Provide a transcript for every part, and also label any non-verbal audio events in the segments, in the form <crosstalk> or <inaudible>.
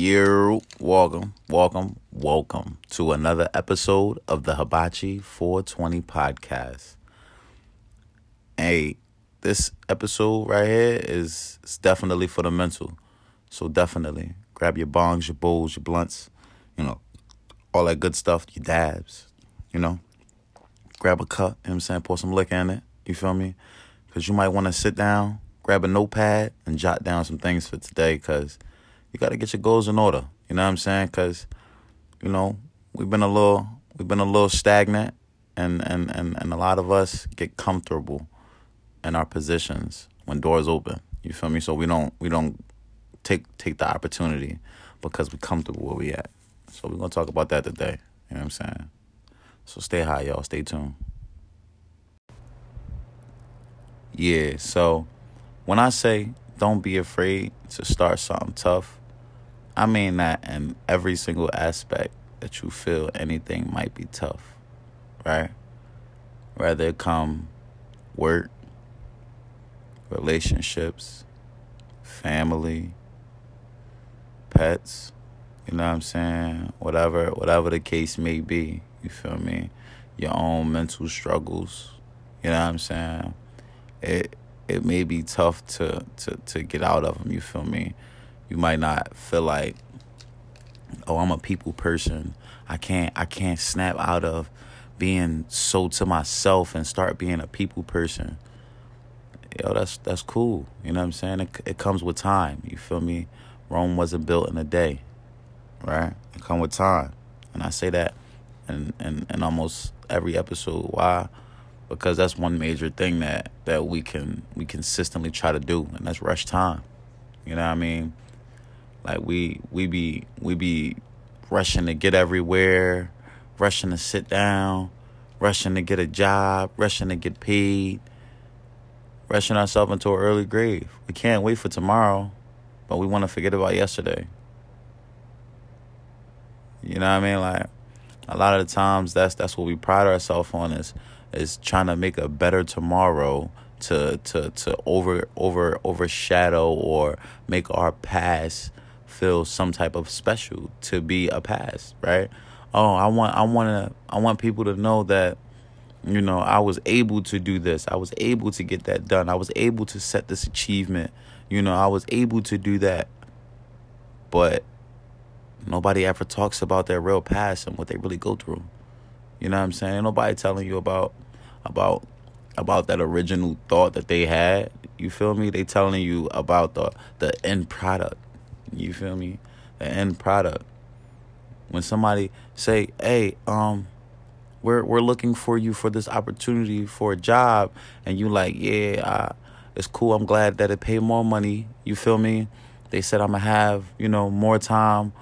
You welcome, welcome, welcome to another episode of the Habachee 420 podcast. Hey, this episode right here is, is definitely for the mental. So definitely grab your bongs, your bowls, your blunts, you know, all that good stuff, your dabs, you know. Grab a cup, you know I'm saying? Pour some liquor in it, you feel me? Because you might want to sit down, grab a notepad, and jot down some things for today because you got to get your goals in order. You know what I'm saying? Because, you know, we've been a little, we've been a little stagnant and, and, and, and a lot of us get comfortable in our positions when doors open. You feel me? So we don't, we don't take, take the opportunity because we're comfortable where we at. So we're to talk about that today. You know what I'm saying? So stay high, y'all. Stay tuned. Yeah, so when I say don't be afraid to start something tough, I mean that in every single aspect that you feel anything might be tough, right? Whether it come work, relationships, family, pets, you know what I'm saying? Whatever whatever the case may be, you feel me? Your own mental struggles, you know what I'm saying? It it may be tough to to to get out of them, you feel me? You might not feel like oh, I'm a people person. I can't I can't snap out of being so to myself and start being a people person. Yo, that's that's cool. You know what I'm saying? It it comes with time. You feel me? Rome wasn't built in a day right? It come with time. And I say that in, in, in almost every episode. Why? Because that's one major thing that, that we can we consistently try to do, and that's rush time. You know what I mean? Like we we be we be rushing to get everywhere, rushing to sit down, rushing to get a job, rushing to get paid, rushing ourselves into an early grave. We can't wait for tomorrow, but we want to forget about yesterday. You know what I mean? Like a lot of the times that's that's what we pride ourselves on is is trying to make a better tomorrow to to to over over overshadow or make our past feel some type of special to be a past, right? Oh, I want I want to I want people to know that you know, I was able to do this. I was able to get that done. I was able to set this achievement. You know, I was able to do that. But Nobody ever talks about their real past and what they really go through. You know what I'm saying? nobody telling you about about about that original thought that they had. You feel me? They telling you about the the end product. You feel me? The end product. When somebody say, "Hey, um, we're we're looking for you for this opportunity for a job," and you like, "Yeah, it's cool. I'm glad that it paid more money." You feel me? They said I'm gonna have you know more time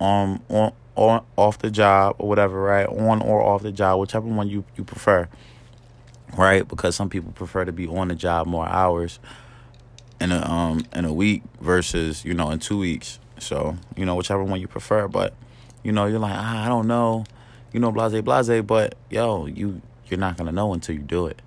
um on on off the job or whatever, right? On or off the job, whichever one you you prefer, right? Because some people prefer to be on the job more hours in a um in a week versus you know in two weeks. So you know whichever one you prefer, but you know you're like ah, I don't know, you know blase blase, but yo you you're not gonna know until you do it.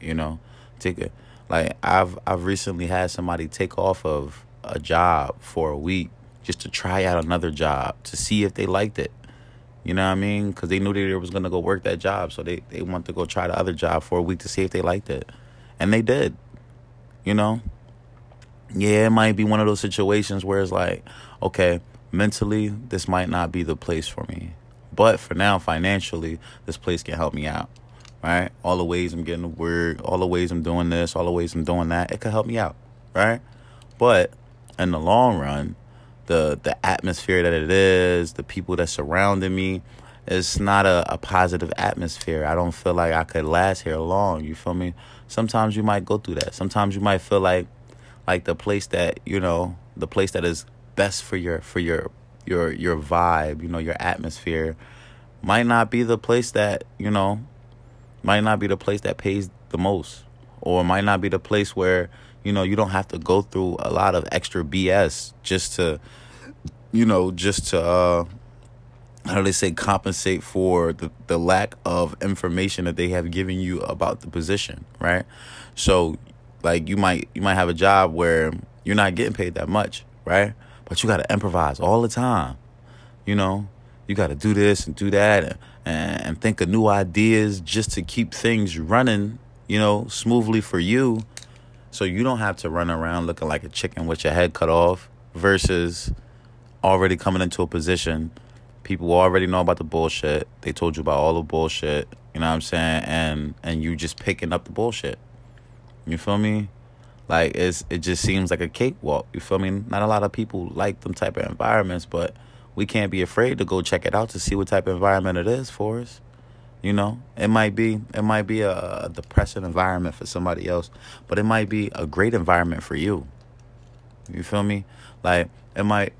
You know, take it like I've I've recently had somebody take off of a job for a week just to try out another job to see if they liked it. You know what I mean? Because they knew they was gonna go work that job, so they they want to go try the other job for a week to see if they liked it, and they did. You know. Yeah, it might be one of those situations where it's like, okay, mentally this might not be the place for me, but for now, financially, this place can help me out. Right? All the ways I'm getting to work, all the ways I'm doing this, all the ways I'm doing that, it could help me out. Right? But in the long run, the the atmosphere that it is, the people that surrounded me. It's not a, a positive atmosphere. I don't feel like I could last here long. You feel me? Sometimes you might go through that. Sometimes you might feel like like the place that, you know, the place that is best for your for your your your vibe, you know, your atmosphere might not be the place that, you know, might not be the place that pays the most or might not be the place where you know, you don't have to go through a lot of extra BS just to, you know, just to, uh, how do they say, compensate for the, the lack of information that they have given you about the position, right? So, like, you might you might have a job where you're not getting paid that much, right? but you got to improvise all the time. You know, you got to do this and do that and, and, think of new ideas just to keep things running, you know, smoothly for you. So you don't have to run around looking like a chicken with your head cut off versus already coming into a position. People already know about the bullshit. They told you about all the bullshit. You know what I'm saying? And and you just picking up the bullshit. You feel me? Like it's it just seems like a cakewalk. You feel me? Not a lot of people like them type of environments, but we can't be afraid to go check it out to see what type of environment it is for us. You know, it might be it might be a, a depressing environment for somebody else, but it might be a great environment for you. You feel me? Like it might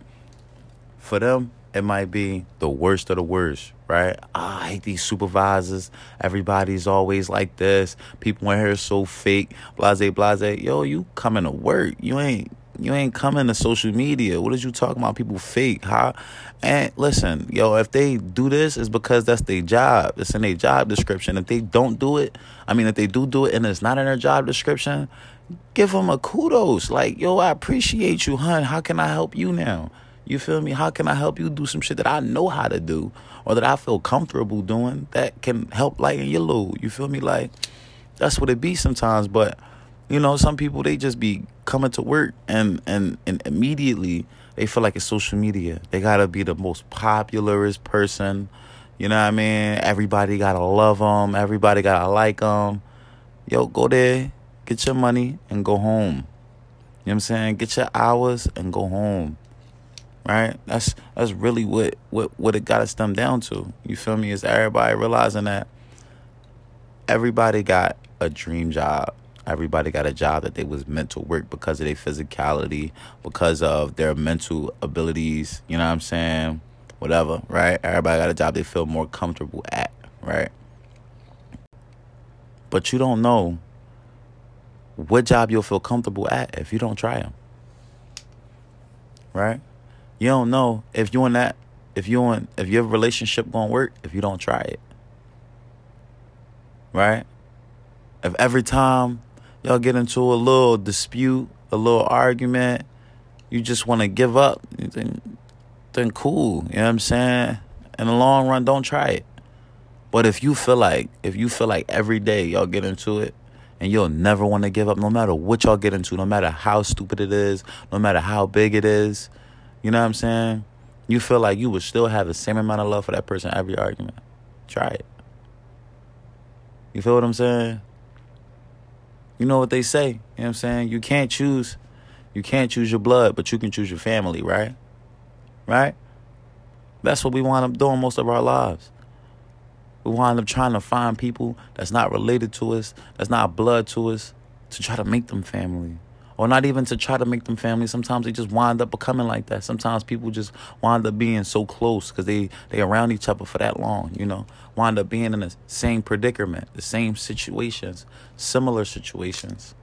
for them, it might be the worst of the worst, right? Ah, I hate these supervisors. Everybody's always like this. People in here so fake. Blase, blase. Yo, you coming to work. You ain't you ain't coming to social media. What is you talking about? People fake. How? And listen, yo, if they do this, it's because that's their job. It's in their job description. If they don't do it, I mean, if they do do it and it's not in their job description, give them a kudos. Like, yo, I appreciate you, hun. How can I help you now? You feel me? How can I help you do some shit that I know how to do or that I feel comfortable doing that can help lighten your load? You feel me? Like, that's what it be sometimes. But, you know, some people, they just be coming to work and, and, and immediately they feel like it's social media. They got to be the most popularest person. You know what I mean? Everybody got to love them. Everybody got to like them. Yo, go there, get your money, and go home. You know what I'm saying? Get your hours and go home right? That's that's really what what what it got us them down to. You feel me? Is everybody realizing that everybody got a dream job. Everybody got a job that they was meant to work because of their physicality, because of their mental abilities. You know what I'm saying? Whatever, right? Everybody got a job they feel more comfortable at, right? But you don't know what job you'll feel comfortable at if you don't try them, right? You don't know if you in that if you in if your relationship gonna work if you don't try it. Right? If every time y'all get into a little dispute, a little argument, you just want to give up, then, then cool. You know what I'm saying? In the long run, don't try it. But if you feel like if you feel like every day y'all get into it and you'll never want to give up no matter what y'all get into, no matter how stupid it is, no matter how big it is, you know what I'm saying? You feel like you would still have the same amount of love for that person every argument. Try it. You feel what I'm saying? You know what they say. You know what I'm saying? You can't choose you can't choose your blood, but you can choose your family, right? Right? That's what we wind up doing most of our lives. We wind up trying to find people that's not related to us, that's not blood to us, to try to make them family or not even to try to make them family. Sometimes they just wind up becoming like that. Sometimes people just wind up being so close because they they around each other for that long. You know, wind up being in the same predicament, the same situations, similar situations.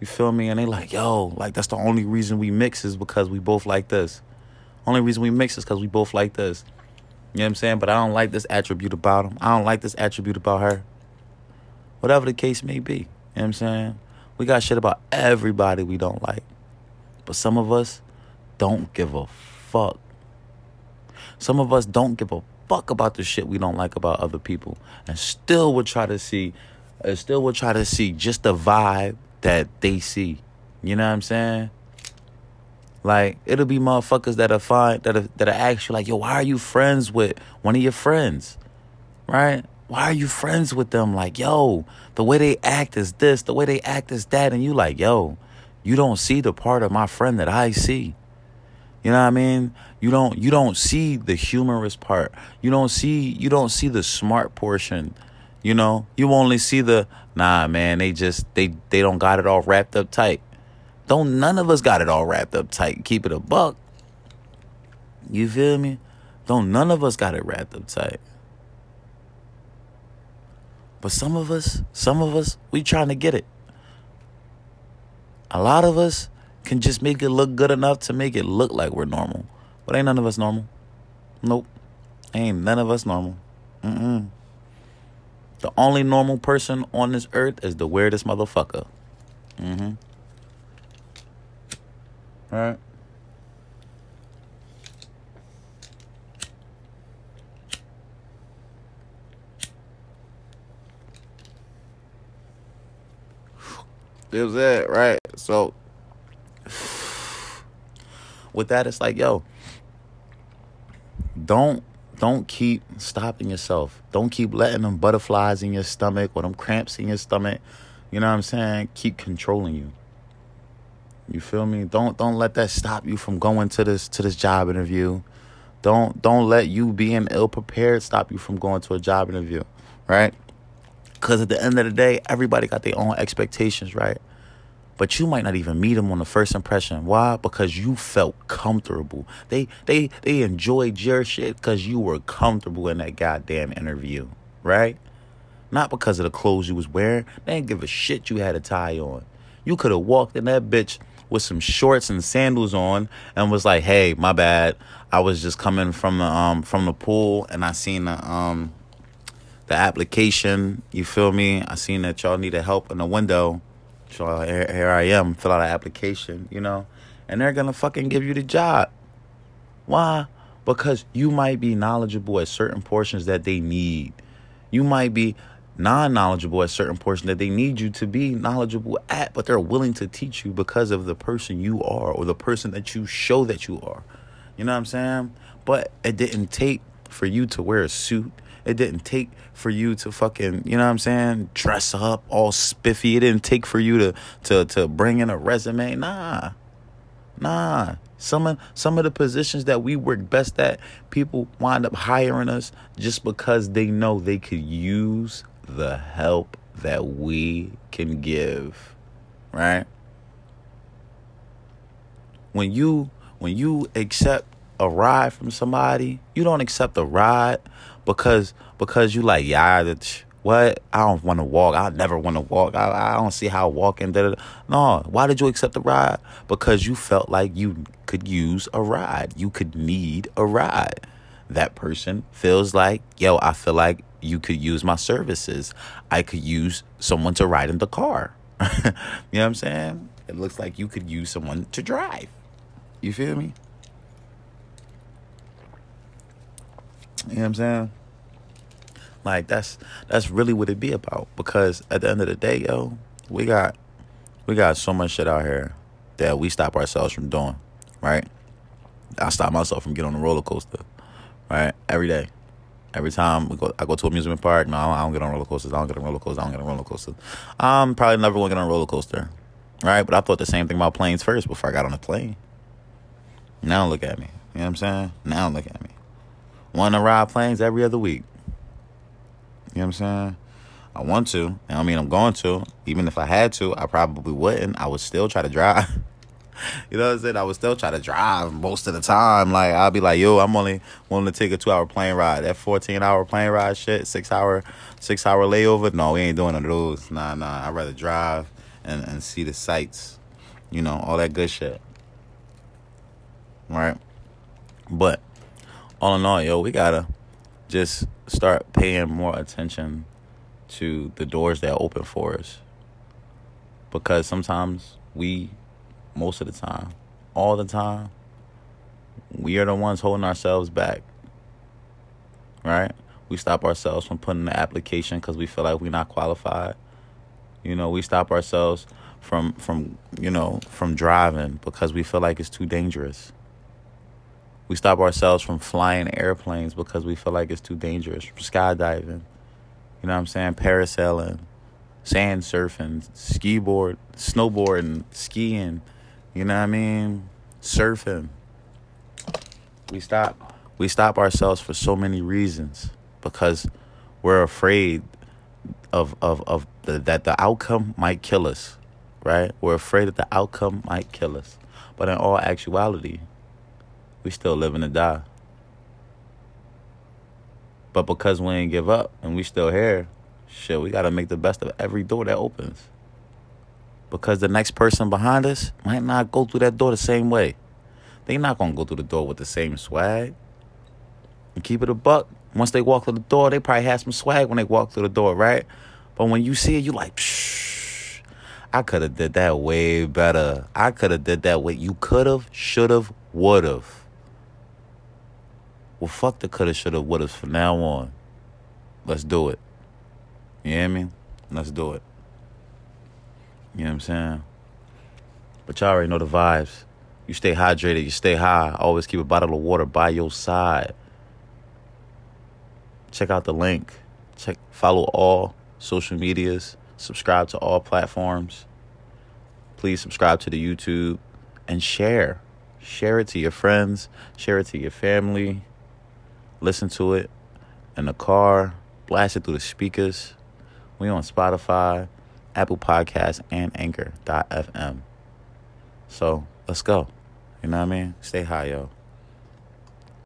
You feel me? And they like, yo, like that's the only reason we mix is because we both like this. Only reason we mix is because we both like this. You know what I'm saying? But I don't like this attribute about him. I don't like this attribute about her. Whatever the case may be. You know what I'm saying? We got shit about everybody we don't like. But some of us don't give a fuck. Some of us don't give a fuck about the shit we don't like about other people. And still would try to see and still would try to see just the vibe that they see. You know what I'm saying? Like it'll be motherfuckers that are fine that are, that'll ask you like, yo, why are you friends with one of your friends? Right? Why are you friends with them? Like, yo, the way they act is this, the way they act is that. And you like, yo, you don't see the part of my friend that I see. You know what I mean? You don't you don't see the humorous part. You don't see you don't see the smart portion. You know? You only see the nah man, they just they they don't got it all wrapped up tight. Don't none of us got it all wrapped up tight. Keep it a buck. You feel me? Don't none of us got it wrapped up tight. But some of us, some of us, we trying to get it. A lot of us can just make it look good enough to make it look like we're normal. But ain't none of us normal. Nope. Ain't none of us normal. Mm-mm. The only normal person on this earth is the weirdest motherfucker. Mm-hmm. All right. It was it, right? So with that, it's like, yo, don't don't keep stopping yourself. Don't keep letting them butterflies in your stomach or them cramps in your stomach. You know what I'm saying? Keep controlling you. You feel me? Don't don't let that stop you from going to this to this job interview. Don't don't let you being ill prepared stop you from going to a job interview, right? Because at the end of the day, everybody got their own expectations, right? But you might not even meet them on the first impression. Why? Because you felt comfortable. They they they enjoyed your shit because you were comfortable in that goddamn interview, right? Not because of the clothes you was wearing. They didn't give a shit you had a tie on. You could have walked in that bitch with some shorts and sandals on and was like, "Hey, my bad. I was just coming from the um from the pool and I seen the um the application. You feel me? I seen that y'all needed help in the window. So here, here I am, fill out an application, you know, and they're gonna fucking give you the job. Why? Because you might be knowledgeable at certain portions that they need. You might be non knowledgeable at certain portions that they need you to be knowledgeable at, but they're willing to teach you because of the person you are or the person that you show that you are. You know what I'm saying? But it didn't take for you to wear a suit. It didn't take for you to fucking, you know what I'm saying, dress up all spiffy. It didn't take for you to to to bring in a resume. Nah. Nah. Some of some of the positions that we work best at, people wind up hiring us just because they know they could use the help that we can give. Right? When you when you accept a ride from somebody, you don't accept a ride because because you like yeah what I don't want to walk. I never want to walk. I, I don't see how walking. Da, da, da. No, why did you accept the ride? Because you felt like you could use a ride. You could need a ride. That person feels like yo. I feel like you could use my services. I could use someone to ride in the car. <laughs> you know what I'm saying? It looks like you could use someone to drive. You feel me? You know what I'm saying? Like that's that's really what it be about. Because at the end of the day, yo, we got we got so much shit out here that we stop ourselves from doing. Right? I stop myself from getting on a roller coaster. Right? Every day. Every time we go, I go to a amusement park. No, I don't get on roller coasters. I don't get on roller coasters. I don't get on roller coasters. I'm probably never going to get on a roller coaster, right? But I thought the same thing about planes first before I got on the plane. Now look at me. You know what I'm saying? Now look at me. Want to ride planes every other week. You know what I'm saying? I want to. I mean, I'm going to. Even if I had to, I probably wouldn't. I would still try to drive. <laughs> you know what I'm saying? I would still try to drive most of the time. Like I'll be like, yo, I'm only willing to take a two hour plane ride. That 14 hour plane ride shit, six hour, six hour layover. No, we ain't doing none of those. Nah, nah. I'd rather drive and, and see the sights. You know, all that good shit. Right? But all in all, yo, we gotta just start paying more attention to the doors that open for us. Because sometimes we, most of the time, all the time, we are the ones holding ourselves back. Right? We stop ourselves from putting the application because we feel like we're not qualified. You know, we stop ourselves from from you know from driving because we feel like it's too dangerous. We stop ourselves from flying airplanes because we feel like it's too dangerous. Skydiving, you know what I'm saying? Parasailing, sand surfing, ski board, snowboarding, skiing, you know what I mean? Surfing. We stop we stop ourselves for so many reasons because we're afraid of of of the, that the outcome might kill us, right? We're afraid that the outcome might kill us. But in all actuality, we still living to die. But because we ain't give up and we still here, shit, we gotta make the best of every door that opens. Because the next person behind us might not go through that door the same way. They not gonna go through the door with the same swag. And keep it a buck. Once they walk through the door, they probably have some swag when they walk through the door, right? But when you see it, you like, Psh, I could have did that way better. I could have did that way. You could have, should have, would have. Well, fuck the coulda, shoulda, woulda. From now on, let's do it. You hear me? Let's do it. You know what I'm saying? But y'all already know the vibes. You stay hydrated, you stay high. Always keep a bottle of water by your side. Check out the link. Check follow all social medias. Subscribe to all platforms. Please subscribe to the YouTube and share. Share it to your friends, share it to your family. Listen to it in the car, blast it through the speakers. We on Spotify, Apple Podcasts, and Anchor.fm. So let's go. You know what I mean? Stay high, yo.